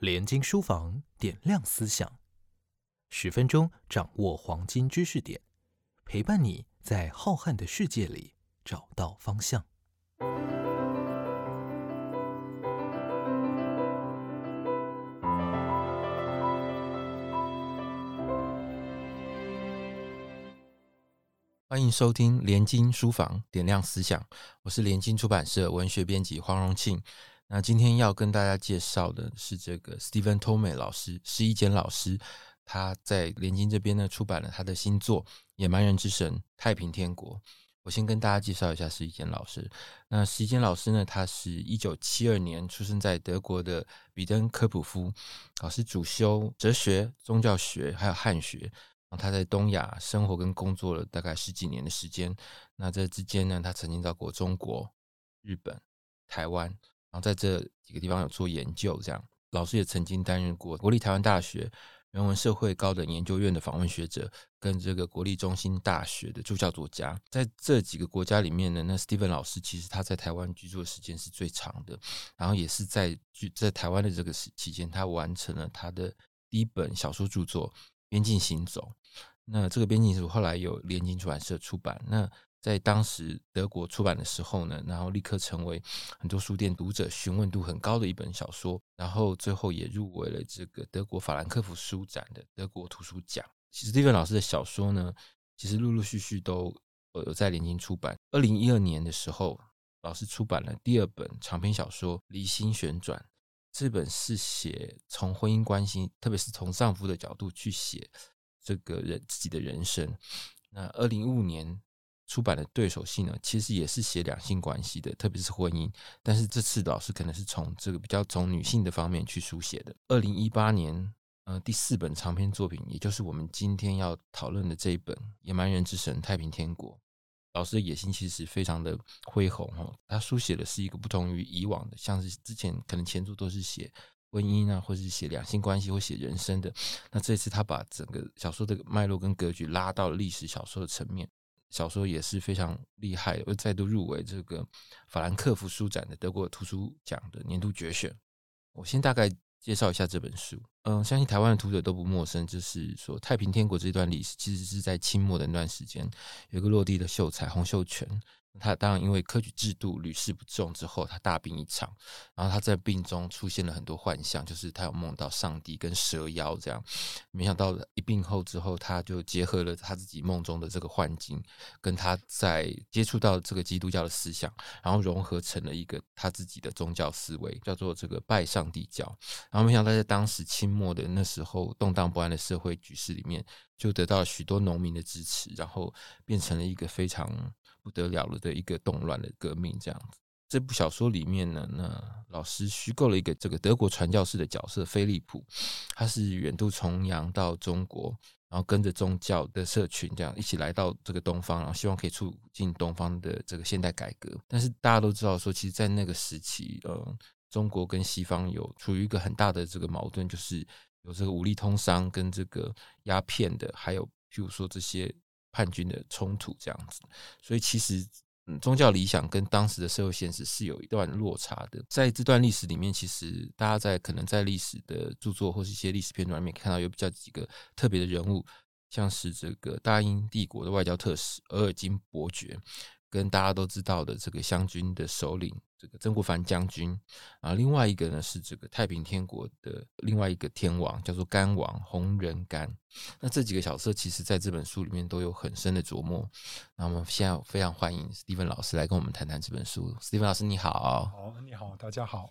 连经书房点亮思想，十分钟掌握黄金知识点，陪伴你在浩瀚的世界里找到方向。欢迎收听连经书房点亮思想，我是连经出版社文学编辑黄荣庆。那今天要跟大家介绍的是这个 Steven t o m e 老师，施一坚老师，他在联经这边呢出版了他的新作《野蛮人之神：太平天国》。我先跟大家介绍一下施一坚老师。那施一坚老师呢，他是一九七二年出生在德国的彼登科普夫，老师主修哲学、宗教学还有汉学。他在东亚生活跟工作了大概十几年的时间。那这之间呢，他曾经到过中国、日本、台湾。然后在这几个地方有做研究，这样老师也曾经担任过国立台湾大学人文社会高等研究院的访问学者，跟这个国立中心大学的助教作家。在这几个国家里面呢，那 Steven 老师其实他在台湾居住的时间是最长的，然后也是在居在台湾的这个时期间，他完成了他的第一本小说著作《边境行走》。那这个《边境行走》后来有联经出版社出版。那在当时德国出版的时候呢，然后立刻成为很多书店读者询问度很高的一本小说，然后最后也入围了这个德国法兰克福书展的德国图书奖。其实蒂芬老师的小说呢，其实陆陆续续都呃有在联经出版。二零一二年的时候，老师出版了第二本长篇小说《离心旋转》，这本是写从婚姻关系，特别是从丈夫的角度去写这个人自己的人生。那二零一五年。出版的对手戏呢，其实也是写两性关系的，特别是婚姻。但是这次老师可能是从这个比较从女性的方面去书写的。二零一八年，呃，第四本长篇作品，也就是我们今天要讨论的这一本《野蛮人之神：太平天国》。老师的野心其实非常的恢宏哦，他书写的是一个不同于以往的，像是之前可能前作都是写婚姻啊，或是写两性关系或写人生的。那这次他把整个小说的脉络跟格局拉到了历史小说的层面。小说也是非常厉害，又再度入围这个法兰克福书展的德国图书奖的年度决选。我先大概介绍一下这本书，嗯，相信台湾的读者都不陌生，就是说太平天国这段历史，其实是在清末的那段时间，有一个落地的秀才洪秀全。他当然因为科举制度屡试不中之后，他大病一场，然后他在病中出现了很多幻象，就是他有梦到上帝跟蛇妖这样。没想到一病后之后，他就结合了他自己梦中的这个幻境，跟他在接触到这个基督教的思想，然后融合成了一个他自己的宗教思维，叫做这个拜上帝教。然后没想到在当时清末的那时候动荡不安的社会局势里面，就得到了许多农民的支持，然后变成了一个非常。不得了了的一个动乱的革命，这样子。这部小说里面呢，那老师虚构了一个这个德国传教士的角色菲利普，他是远渡重洋到中国，然后跟着宗教的社群这样一起来到这个东方，然后希望可以促进东方的这个现代改革。但是大家都知道说，其实，在那个时期，呃，中国跟西方有处于一个很大的这个矛盾，就是有这个武力通商跟这个鸦片的，还有譬如说这些。叛军的冲突这样子，所以其实宗教理想跟当时的社会现实是有一段落差的。在这段历史里面，其实大家在可能在历史的著作或是一些历史片段里面看到有比较几个特别的人物，像是这个大英帝国的外交特使额尔金伯爵。跟大家都知道的这个湘军的首领，这个曾国藩将军啊，另外一个呢是这个太平天国的另外一个天王，叫做干王洪仁干。那这几个角色，其实在这本书里面都有很深的琢磨。那我们现在非常欢迎史蒂芬老师来跟我们谈谈这本书。史蒂芬老师，你好。好，你好，大家好。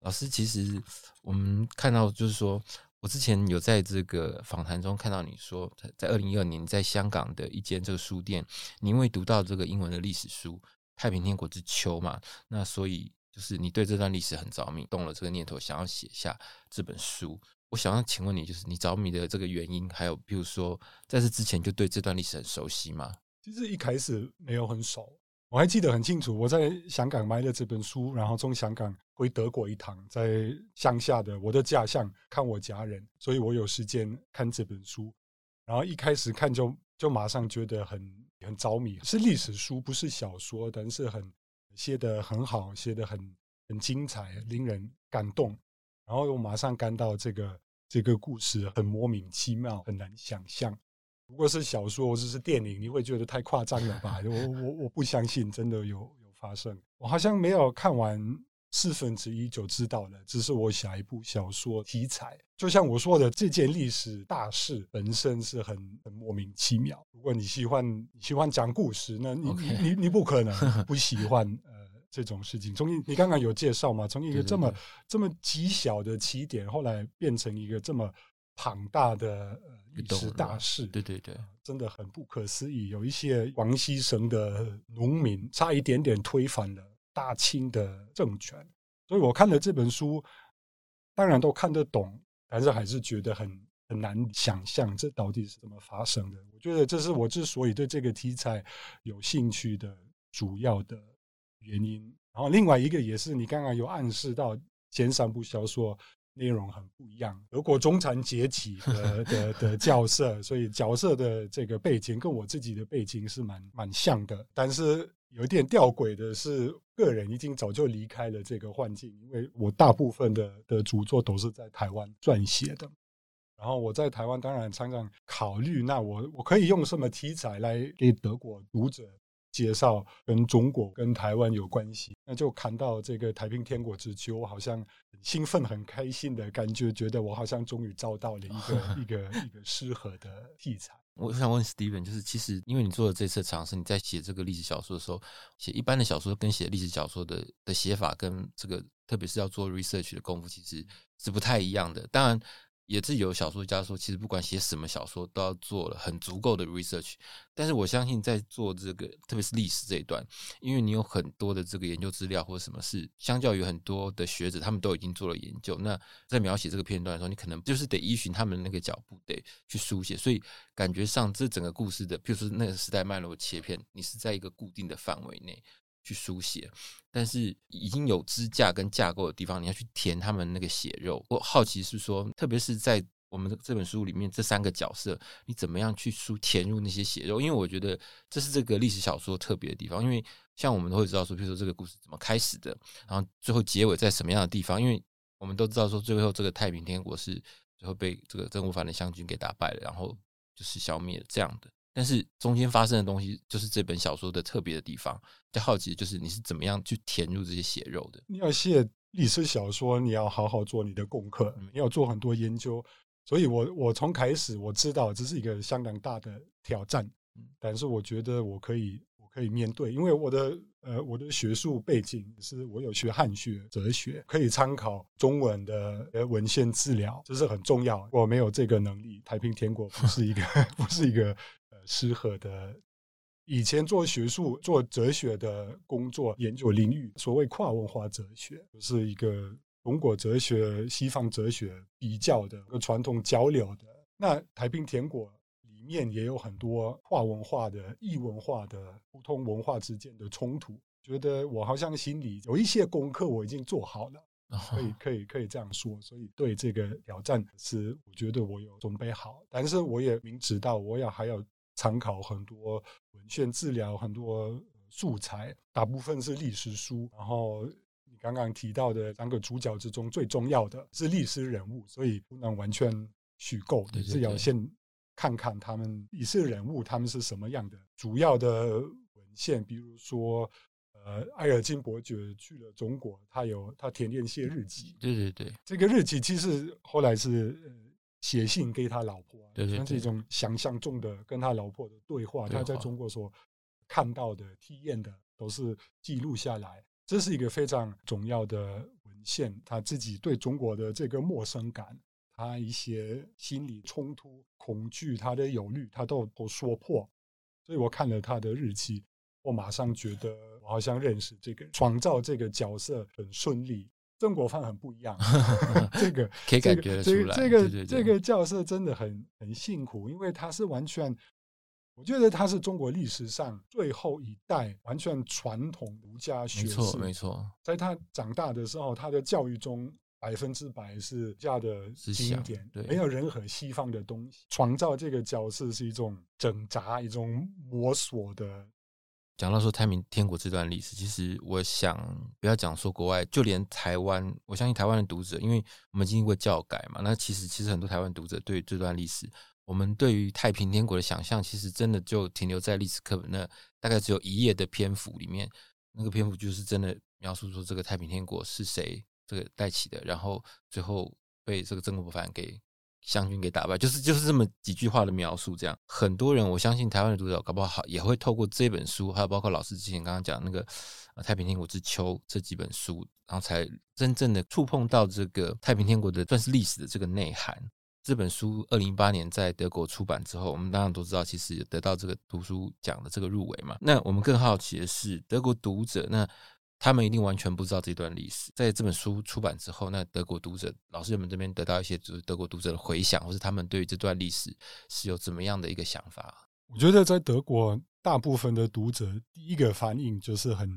老师，其实我们看到就是说。我之前有在这个访谈中看到你说，在二零一二年在香港的一间这个书店，你因为读到这个英文的历史书《太平天国之秋》嘛，那所以就是你对这段历史很着迷，动了这个念头，想要写下这本书。我想要请问你，就是你着迷的这个原因，还有比如说在这之前就对这段历史很熟悉吗？其实一开始没有很熟。我还记得很清楚，我在香港买了这本书，然后从香港回德国一趟，在乡下的我的家乡看我家人，所以我有时间看这本书。然后一开始看就就马上觉得很很着迷，是历史书，不是小说，但是很写的很好，写的很很精彩，令人感动。然后我马上感到这个这个故事很莫名其妙，很难想象。如果是小说或者是电影，你会觉得太夸张了吧？我我我不相信真的有有发生。我好像没有看完四分之一就知道了，只是我下一部小说题材，就像我说的，这件历史大事本身是很很莫名其妙。如果你喜欢你喜欢讲故事，那你你你你不可能 不喜欢呃这种事情。从你你刚刚有介绍嘛，从一个这么这么极小的起点，后来变成一个这么。庞大的历史大事，对对对，真的很不可思议。有一些广西省的农民差一点点推翻了大清的政权，所以我看了这本书，当然都看得懂，但是还是觉得很很难想象这到底是怎么发生的。我觉得这是我之所以对这个题材有兴趣的主要的原因。然后另外一个也是你刚刚有暗示到前三部小说。内容很不一样，德国中产阶级的的的角色，所以角色的这个背景跟我自己的背景是蛮蛮像的。但是有点吊诡的是，个人已经早就离开了这个幻境，因为我大部分的的著作都是在台湾撰写的。然后我在台湾当然常常考虑，那我我可以用什么题材来给德国读者。介绍跟中国、跟台湾有关系，那就看到这个《太平天国之秋》，我好像很兴奋、很开心的感觉，觉得我好像终于找到了一个 一个一个适合的题材。我想问 Steven，就是其实因为你做了这次尝试，你在写这个历史小说的时候，写一般的小说跟写历史小说的的写法，跟这个特别是要做 research 的功夫，其实是不太一样的。当然。也是有小说家说，其实不管写什么小说，都要做了很足够的 research。但是我相信，在做这个，特别是历史这一段，因为你有很多的这个研究资料或者什么事，相较于很多的学者，他们都已经做了研究。那在描写这个片段的时候，你可能就是得依循他们那个脚步，得去书写。所以感觉上，这整个故事的，譬如说那个时代脉络切片，你是在一个固定的范围内。去书写，但是已经有支架跟架构的地方，你要去填他们那个血肉。我好奇是说，特别是在我们这本书里面，这三个角色，你怎么样去书填入那些血肉？因为我觉得这是这个历史小说特别的地方。因为像我们都会知道说，比如说这个故事怎么开始的，然后最后结尾在什么样的地方？因为我们都知道说，最后这个太平天国是最后被这个曾国藩的湘军给打败了，然后就是消灭了这样的。但是中间发生的东西，就是这本小说的特别的地方。就好奇，就是你是怎么样去填入这些血肉的？你要写历史小说，你要好好做你的功课，你要做很多研究。所以，我我从开始我知道这是一个相当大的挑战，但是我觉得我可以，我可以面对，因为我的呃我的学术背景是我有学汉学、哲学，可以参考中文的文献资料，这是很重要。我没有这个能力，太平天国不是一个 不是一个。适合的，以前做学术、做哲学的工作研究领域，所谓跨文化哲学，是一个中国哲学、西方哲学比较的、和传统交流的。那台平天国里面也有很多跨文化的、异文化的不同文化之间的冲突。觉得我好像心里有一些功课我已经做好了，可以、可以、可以这样说。所以对这个挑战是，我觉得我有准备好，但是我也明知道我要还要。参考很多文献资料，很多素材，大部分是历史书。然后你刚刚提到的三个主角之中，最重要的是历史人物，所以不能完全虚构，是要先看看他们历史人物他们是什么样的。主要的文献，比如说，呃，埃尔金伯爵去了中国，他有他填练些日记。对对对，这个日记其实后来是。写信给他老婆，像这种想象中的跟他老婆的对话，他在中国所看到的、体验的，都是记录下来。这是一个非常重要的文献。他自己对中国的这个陌生感，他一些心理冲突、恐惧，他的忧虑，他都都说破。所以我看了他的日记，我马上觉得我好像认识这个创造这个角色很顺利。曾国藩很不一样，这个可以感觉出来。这个这个教授真的很很辛苦，因为他是完全，我觉得他是中国历史上最后一代完全传统儒家学士。没错，没错。在他长大的时候，他的教育中百分之百是家的经典，没有任何西方的东西。创造这个角色是一种挣扎，一种摸索的讲到说太平天国这段历史，其实我想不要讲说国外，就连台湾，我相信台湾的读者，因为我们经历过教改嘛，那其实其实很多台湾读者对这段历史，我们对于太平天国的想象，其实真的就停留在历史课本那大概只有一页的篇幅里面，那个篇幅就是真的描述说这个太平天国是谁这个带起的，然后最后被这个曾国藩给。湘军给打败，就是就是这么几句话的描述，这样很多人我相信台湾的读者搞不好也会透过这本书，还有包括老师之前刚刚讲那个《太平天国之秋》这几本书，然后才真正的触碰到这个太平天国的算是历史的这个内涵。这本书二零一八年在德国出版之后，我们当然都知道，其实得到这个读书奖的这个入围嘛。那我们更好奇的是，德国读者那。他们一定完全不知道这段历史。在这本书出版之后，那德国读者、老师们这边得到一些就是德国读者的回响，或是他们对于这段历史是有怎么样的一个想法？我觉得在德国，大部分的读者第一个反应就是很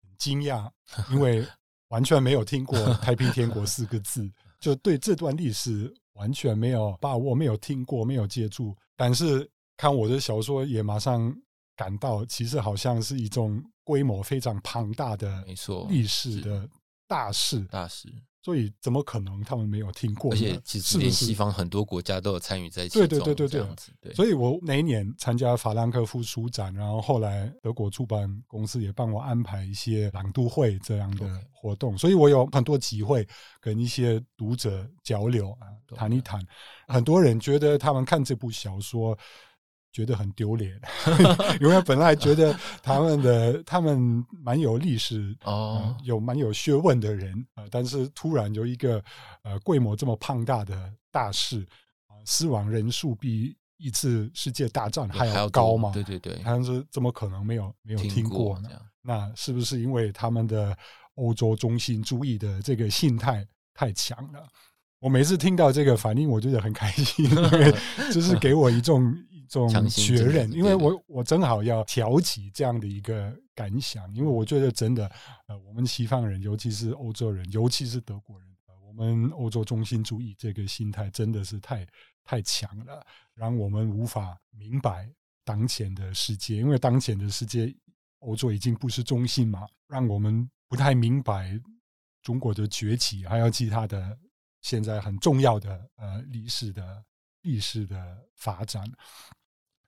很惊讶，因为 完全没有听过“太平天国”四个字，就对这段历史完全没有把握，没有听过，没有接触。但是看我的小说，也马上感到，其实好像是一种。规模非常庞大的，没错，历史的大事，大事，所以怎么可能他们没有听过？而且其实连西方很多国家都有参与在对对对对对，对。所以我那一年参加法兰克福书展，然后后来德国出版公司也帮我安排一些朗读会这样的活动，所以我有很多机会跟一些读者交流啊，谈一谈。很多人觉得他们看这部小说。觉得很丢脸，因为本来觉得他们的 他们蛮有历史哦，有蛮有学问的人啊，但是突然有一个呃规模这么庞大的大事啊，死亡人数比一次世界大战还要高嘛？对对对，他是怎么可能没有没有听过呢？那是不是因为他们的欧洲中心主义的这个心态太强了？我每次听到这个反应，我觉得很开心，因为就是给我一种。这种确认，因为我我正好要挑起这样的一个感想，因为我觉得真的，呃，我们西方人，尤其是欧洲人，尤其是德国人，我们欧洲中心主义这个心态真的是太太强了，让我们无法明白当前的世界，因为当前的世界，欧洲已经不是中心嘛，让我们不太明白中国的崛起，还有其他的现在很重要的呃历史的。历史的发展，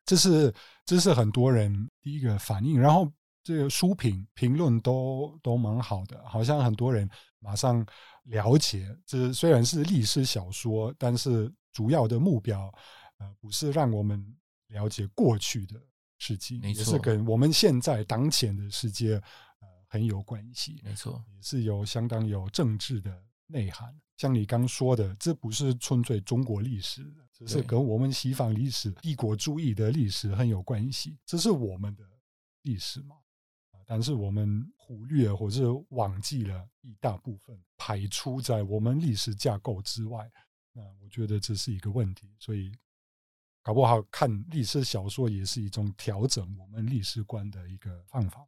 这是这是很多人第一个反应。然后这个书评评论都都蛮好的，好像很多人马上了解。这虽然是历史小说，但是主要的目标呃不是让我们了解过去的事情，也是跟我们现在当前的世界呃很有关系。没错，也是有相当有政治的内涵。像你刚说的，这不是纯粹中国历史。只是跟我们西方历史、帝国主义的历史很有关系，这是我们的历史嘛？但是我们忽略或者忘记了一大部分，排除在我们历史架构之外。那我觉得这是一个问题，所以搞不好看历史小说也是一种调整我们历史观的一个方法。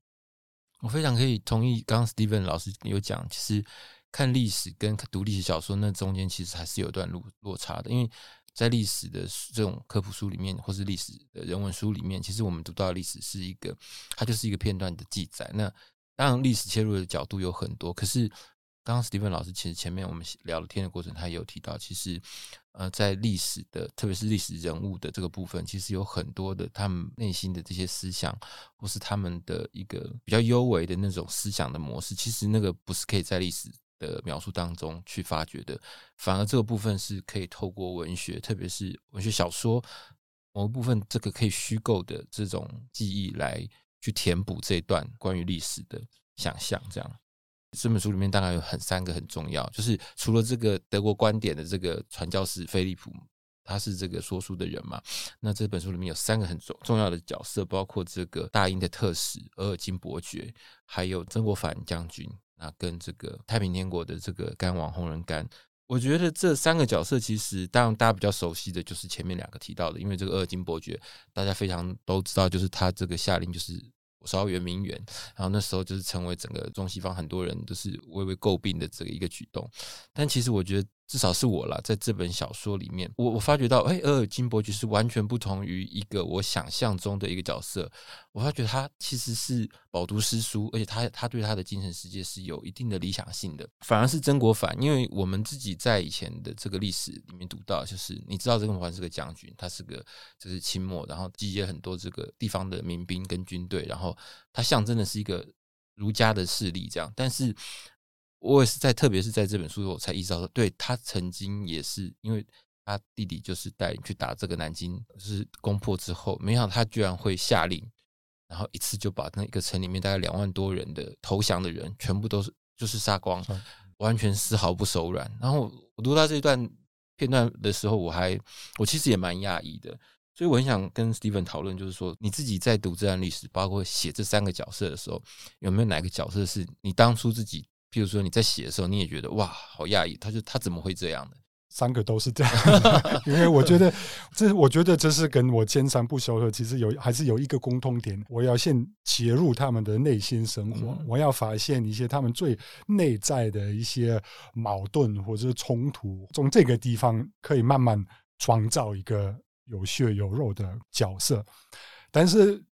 我非常可以同意，刚刚 Steven 老师有讲，其实看历史跟读历史小说那中间其实还是有段落落差的，因为。在历史的这种科普书里面，或是历史的人文书里面，其实我们读到的历史是一个，它就是一个片段的记载。那当然，历史切入的角度有很多。可是，刚刚 Steven 老师其实前面我们聊了天的过程，他也有提到，其实呃，在历史的，特别是历史人物的这个部分，其实有很多的他们内心的这些思想，或是他们的一个比较优微的那种思想的模式，其实那个不是可以在历史。的描述当中去发掘的，反而这个部分是可以透过文学，特别是文学小说某部分这个可以虚构的这种记忆来去填补这段关于历史的想象。这样，这本书里面大概有很三个很重要，就是除了这个德国观点的这个传教士菲利普，他是这个说书的人嘛。那这本书里面有三个很重重要的角色，包括这个大英的特使额尔金伯爵，还有曾国藩将军。那跟这个太平天国的这个干王洪仁干，我觉得这三个角色其实，当然大家比较熟悉的就是前面两个提到的，因为这个二金伯爵，大家非常都知道，就是他这个下令就是烧圆明园，然后那时候就是成为整个中西方很多人都是微微诟病的这个一个举动。但其实我觉得至少是我啦，在这本小说里面，我我发觉到，哎，额尔金伯爵是完全不同于一个我想象中的一个角色。我发觉他其实是饱读诗书，而且他他对他的精神世界是有一定的理想性的。反而是曾国藩，因为我们自己在以前的这个历史里面读到，就是你知道曾国藩是个将军，他是个就是清末，然后集结很多这个地方的民兵跟军队，然后他象征的是一个儒家的势力，这样，但是。我也是在，特别是在这本书，我才意识到，对他曾经也是，因为他弟弟就是带领去打这个南京，是攻破之后，没想到他居然会下令，然后一次就把那个城里面大概两万多人的投降的人全部都是就是杀光，完全丝毫不手软。然后我读到这一段片段的时候，我还我其实也蛮讶异的，所以我很想跟 Steven 讨论，就是说你自己在读这段历史，包括写这三个角色的时候，有没有哪个角色是你当初自己？譬如说你在写的时候，你也觉得哇，好讶异，他就他怎么会这样的？三个都是这样，因为我觉得这，我觉得这是跟我尖山不休的，其实有还是有一个共通点。我要先切入他们的内心生活，我要发现一些他们最内在的一些矛盾或者冲突，从这个地方可以慢慢创造一个有血有肉的角色，但是。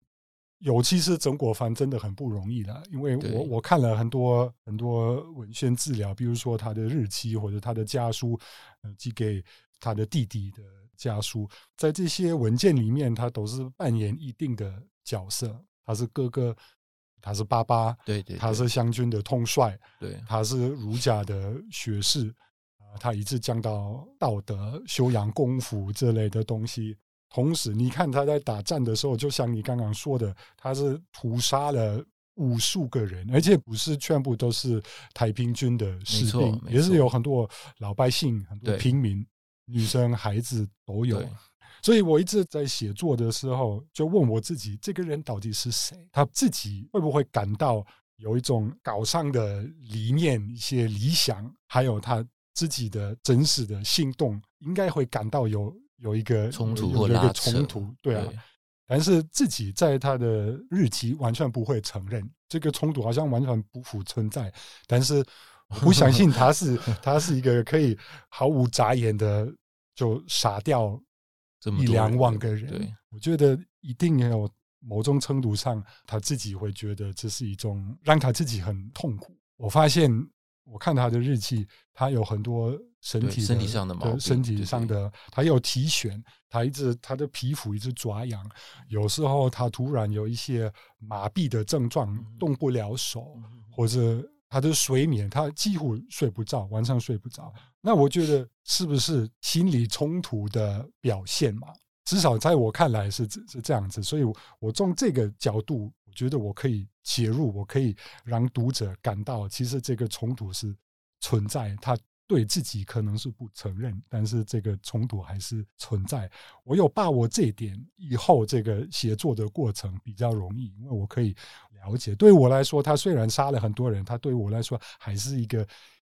尤其是曾国藩真的很不容易的，因为我我看了很多很多文献资料，比如说他的日期或者他的家书，呃，寄给他的弟弟的家书，在这些文件里面，他都是扮演一定的角色，他是哥哥，他是爸爸，对对，他是湘军的统帅，对，他是儒家的学士，啊，他一直讲到道德修养功夫这类的东西。同时，你看他在打战的时候，就像你刚刚说的，他是屠杀了无数个人，而且不是全部都是太平军的士兵，也是有很多老百姓、很多平民、女生、孩子都有。所以我一直在写作的时候，就问我自己：这个人到底是谁？他自己会不会感到有一种高尚的理念、一些理想，还有他自己的真实的心动，应该会感到有。有一个冲突或拉冲突，对啊，但是自己在他的日期完全不会承认这个冲突，好像完全不复存在。但是 我相信他是他是一个可以毫无眨眼的就杀掉 一两万个人。我觉得一定有某种程度上他自己会觉得这是一种让他自己很痛苦。我发现我看他的日记，他有很多。身体身体上的毛病，身体上的他有体癣，他一直他的皮肤一直抓痒，有时候他突然有一些麻痹的症状，动不了手，或者他的睡眠，他几乎睡不着，晚上睡不着。那我觉得是不是心理冲突的表现嘛？至少在我看来是是这样子，所以我从这个角度，我觉得我可以切入，我可以让读者感到，其实这个冲突是存在，他。对自己可能是不承认，但是这个冲突还是存在。我有把握这一点，以后这个写作的过程比较容易，因为我可以了解。对我来说，他虽然杀了很多人，他对我来说还是一个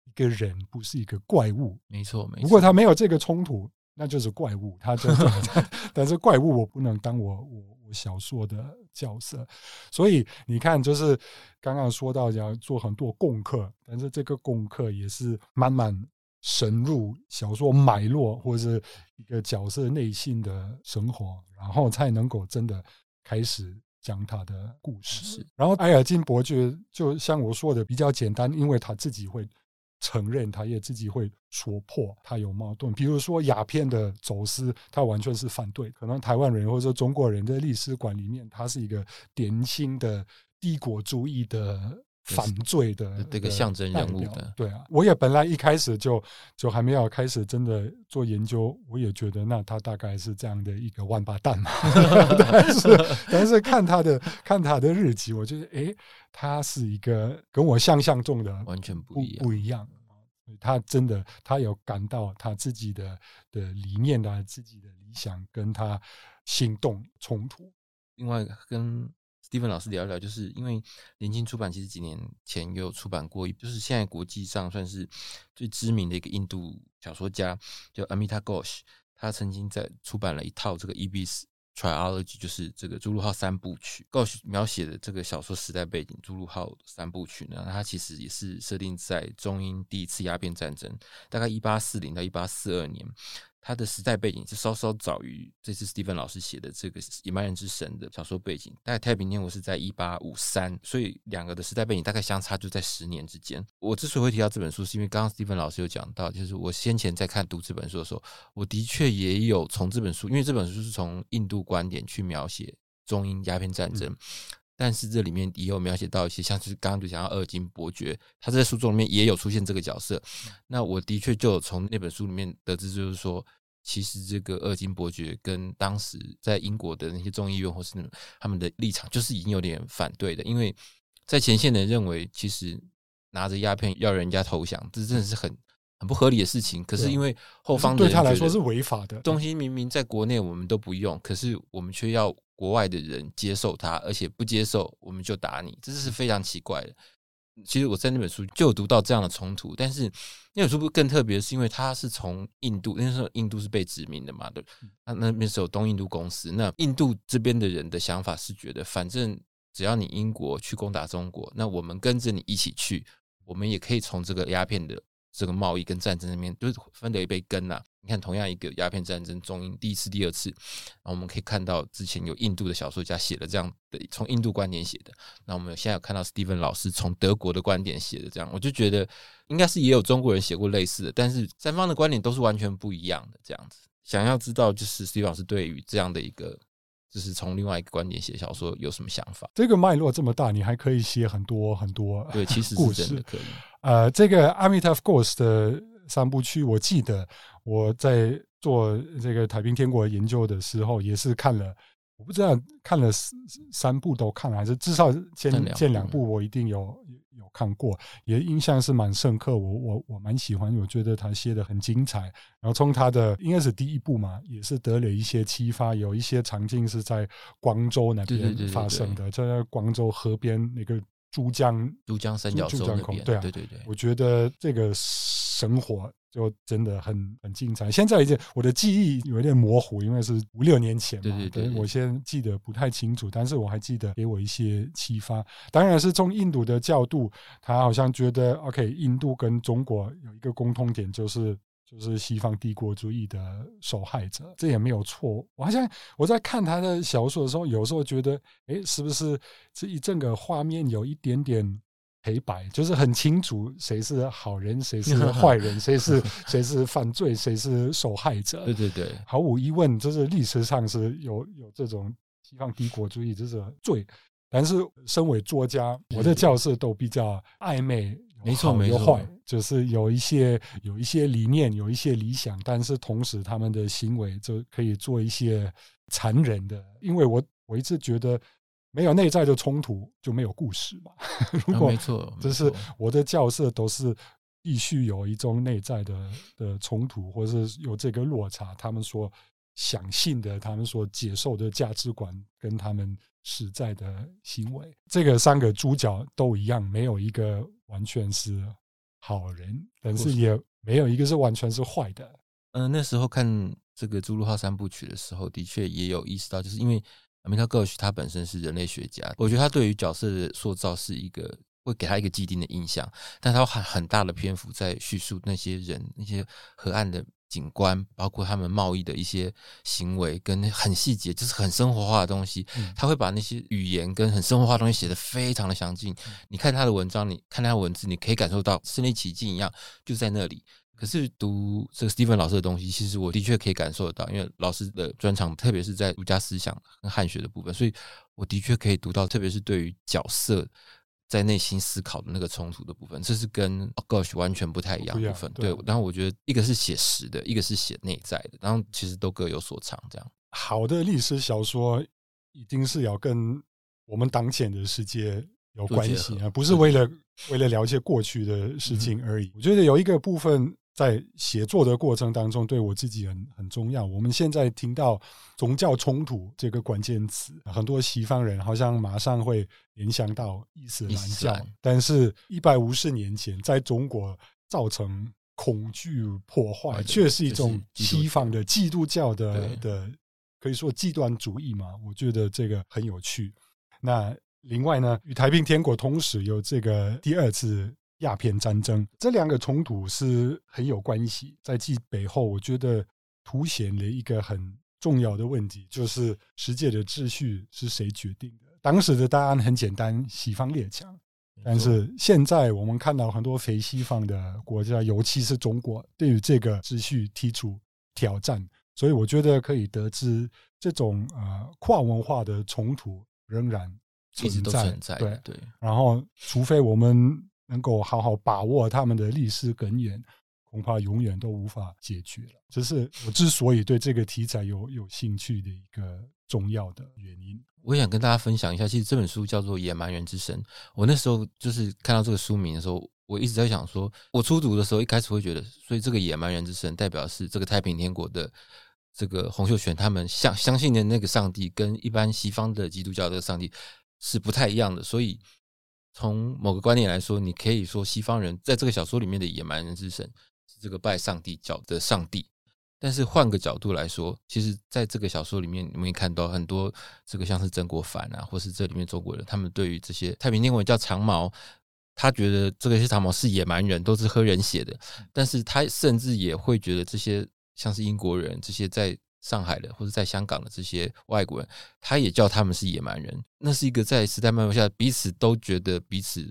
一个人，不是一个怪物。没错，没错。如果他没有这个冲突，那就是怪物。他就 但是怪物我不能当我我。小说的角色，所以你看，就是刚刚说到要做很多功课，但是这个功课也是慢慢深入小说脉络或者一个角色内心的生活，然后才能够真的开始讲他的故事。然后埃尔金伯爵就像我说的比较简单，因为他自己会。承认他也自己会戳破，他有矛盾。比如说鸦片的走私，他完全是反对。可能台湾人或者说中国人的历史馆里面，他是一个典型的帝国主义的反罪的这个象征人物的。对啊，我也本来一开始就就还没有开始真的做研究，我也觉得那他大概是这样的一个万八蛋嘛。但是但是看他的看他的日记，我觉得哎，他是一个跟我想象中的完全不一样不一样。他真的，他有感到他自己的的理念啊自己的理想跟他行动冲突。另外，跟 Steven 老师聊一聊，就是因为年轻出版其实几年前也有出版过，就是现在国际上算是最知名的一个印度小说家，叫 Amita Gosh，他曾经在出版了一套这个伊比斯 trilogy，就是这个《朱陆号三部曲》。Gosh 描写的这个小说时代背景，《朱陆号三部曲》呢，它其实也是设定在中英第一次鸦片战争，大概一八四零到一八四二年。它的时代背景是稍稍早于这次 Steven 老师写的这个《野蛮人之神》的小说背景，大概太平天国是在一八五三，所以两个的时代背景大概相差就在十年之间。我之所以会提到这本书，是因为刚刚 Steven 老师有讲到，就是我先前在看读这本书的时候，我的确也有从这本书，因为这本书是从印度观点去描写中英鸦片战争。但是这里面也有描写到一些，像是刚刚就讲到二金伯爵，他在书中里面也有出现这个角色。那我的确就从那本书里面得知，就是说，其实这个二金伯爵跟当时在英国的那些众议院或是他们的立场，就是已经有点反对的。因为在前线的人认为，其实拿着鸦片要人家投降，这真的是很很不合理的事情。可是因为后方对他来说是违法的东西，明明在国内我们都不用，可是我们却要。国外的人接受它，而且不接受，我们就打你，这是非常奇怪的。其实我在那本书就有读到这样的冲突，但是那本书不更特别，是因为它是从印度那时候印度是被殖民的嘛，对，那那边是有东印度公司，那印度这边的人的想法是觉得，反正只要你英国去攻打中国，那我们跟着你一起去，我们也可以从这个鸦片的。这个贸易跟战争那边就是分得一杯羹呐。你看，同样一个鸦片战争，中英第一次、第二次，然后我们可以看到之前有印度的小说家写了这样的，从印度观点写的。那我们现在有看到 Steven 老师从德国的观点写的，这样我就觉得应该是也有中国人写过类似的，但是三方的观点都是完全不一样的。这样子，想要知道就是 Steven 老师对于这样的一个。就是从另外一个观点写小说有什么想法？这个脉络这么大，你还可以写很多很多对，其实是真的可以。呃，这个《阿弥陀佛》的三部曲，我记得我在做这个《太平天国》研究的时候，也是看了。我不知道看了三三部都看了，还是至少前前两部我一定有有看过，也印象是蛮深刻。我我我蛮喜欢，我觉得他写的很精彩。然后从他的应该是第一部嘛，也是得了一些启发。有一些场景是在广州那边发生的，在广州河边那个珠江珠江三角洲那边。对啊，对对对，我觉得这个生活。就真的很很精彩。现在已经我的记忆有点模糊，因为是五六年前嘛，对对对，我现在记得不太清楚。但是我还记得给我一些启发。当然是从印度的角度，他好像觉得，OK，印度跟中国有一个共通点，就是就是西方帝国主义的受害者，这也没有错。我好像我在看他的小说的时候，有时候觉得，哎，是不是这一整个画面有一点点。黑白就是很清楚，谁是好人，谁是 坏人，谁是谁是犯罪，谁是受害者。对对对，毫无疑问，就是历史上是有有这种西方帝国主义这是罪。但是，身为作家，我的教室都比较暧昧，没错没错，就是有一些有一些理念，有一些理想，但是同时他们的行为就可以做一些残忍的。因为我我一直觉得。没有内在的冲突就没有故事嘛。如果没错，就是我的教室都是必须有一种内在的的冲突，或者是有这个落差。他们所想信的，他们所接受的价值观，跟他们实在的行为，这个三个主角都一样，没有一个完全是好人，但是也没有一个是完全是坏的。嗯，那时候看这个《朱露号三部曲》的时候，的确也有意识到，就是因为。米特戈许他本身是人类学家，我觉得他对于角色的塑造是一个会给他一个既定的印象，但他很很大的篇幅在叙述那些人、那些河岸的景观，包括他们贸易的一些行为，跟很细节，就是很生活化的东西。他会把那些语言跟很生活化的东西写得非常的详尽。你看他的文章，你看他的文字，你可以感受到身临其境一样，就在那里。可是读这个 Steven 老师的东西，其实我的确可以感受得到，因为老师的专长，特别是在儒家思想跟汉学的部分，所以我的确可以读到，特别是对于角色在内心思考的那个冲突的部分，这是跟 Gosh 完全不太一样的部分。对，然后我觉得一个是写实的，一个是写内在的，然后其实都各有所长。这样好的历史小说一定是要跟我们当前的世界有关系啊，不是为了为了了解过去的事情而已。我觉得有一个部分。在写作的过程当中，对我自己很很重要。我们现在听到宗教冲突这个关键词，很多西方人好像马上会联想到伊斯兰教，但是一百五十年前在中国造成恐惧破坏，却是一种西方的基督教的的可以说极端主义嘛，我觉得这个很有趣。那另外呢，与太平天国同时有这个第二次鸦片战争，这两个冲突是很有关系。在其背后，我觉得凸显了一个很重要的问题，就是世界的秩序是谁决定的？当时的答案很简单，西方列强。但是现在我们看到很多非西方的国家，尤其是中国，对于这个秩序提出挑战。所以我觉得可以得知，这种呃跨文化的冲突仍然存在。对对。然后，除非我们能够好好把握他们的历史根源，恐怕永远都无法解决了。这是我之所以对这个题材有有兴趣的一个重要的原因。我想跟大家分享一下，其实这本书叫做《野蛮人之神》。我那时候就是看到这个书名的时候，我一直在想说，我初读的时候一开始会觉得，所以这个野蛮人之神代表是这个太平天国的这个洪秀全他们相相信的那个上帝，跟一般西方的基督教的上帝是不太一样的。所以从某个观点来说，你可以说西方人在这个小说里面的野蛮人之神是这个拜上帝教的上帝。但是换个角度来说，其实在这个小说里面，你们可以看到很多这个像是曾国藩啊，或是这里面中国人，他们对于这些太平天国叫长毛，他觉得这个些长毛是野蛮人，都是喝人血的。但是他甚至也会觉得这些像是英国人，这些在上海的或者在香港的这些外国人，他也叫他们是野蛮人。那是一个在时代脉络下彼此都觉得彼此。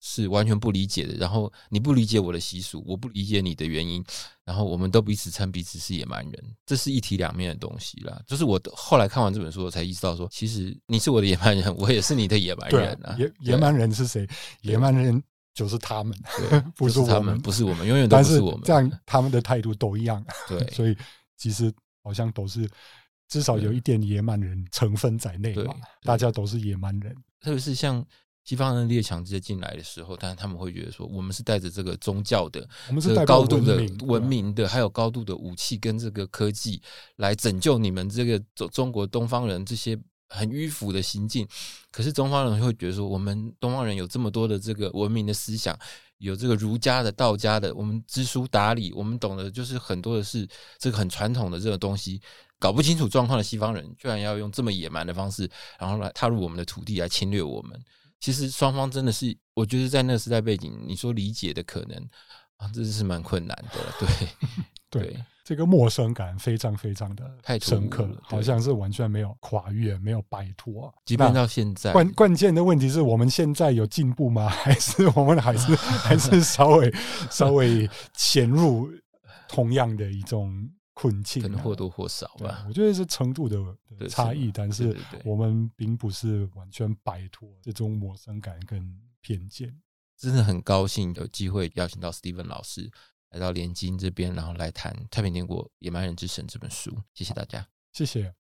是完全不理解的，然后你不理解我的习俗，我不理解你的原因，然后我们都彼此称彼此是野蛮人，这是一体两面的东西啦。就是我后来看完这本书，我才意识到说，其实你是我的野蛮人，我也是你的野蛮人啊。野野蛮人是谁？野蛮人就是他们，不是我们，不是我们，永远都不是我们。这样他们的态度都一样。对，所以其实好像都是至少有一点野蛮人成分在内嘛。大家都是野蛮人，特别是像。西方人列强直接进来的时候，但是他们会觉得说，我们是带着这个宗教的，我们是高度的文明的，还有高度的武器跟这个科技来拯救你们这个中中国东方人这些很迂腐的行径。可是东方人会觉得说，我们东方人有这么多的这个文明的思想，有这个儒家的、道家的，我们知书达理，我们懂得就是很多的是这个很传统的这个东西，搞不清楚状况的西方人，居然要用这么野蛮的方式，然后来踏入我们的土地来侵略我们。其实双方真的是，我觉得在那个时代背景，你说理解的可能啊，这是蛮困难的。对 对，这个陌生感非常非常的太深刻，好像是完全没有跨越，没有摆脱。即便到现在，关关键的问题是我们现在有进步吗？还是我们还是 还是稍微稍微潜入同样的一种？困境可能或多或少吧，我觉得是程度的差异，但是我们并不是完全摆脱这种陌生感跟偏见。真的很高兴有机会邀请到 Steven 老师来到连金这边，然后来谈《太平天国野蛮人之神》这本书。谢谢大家，谢谢。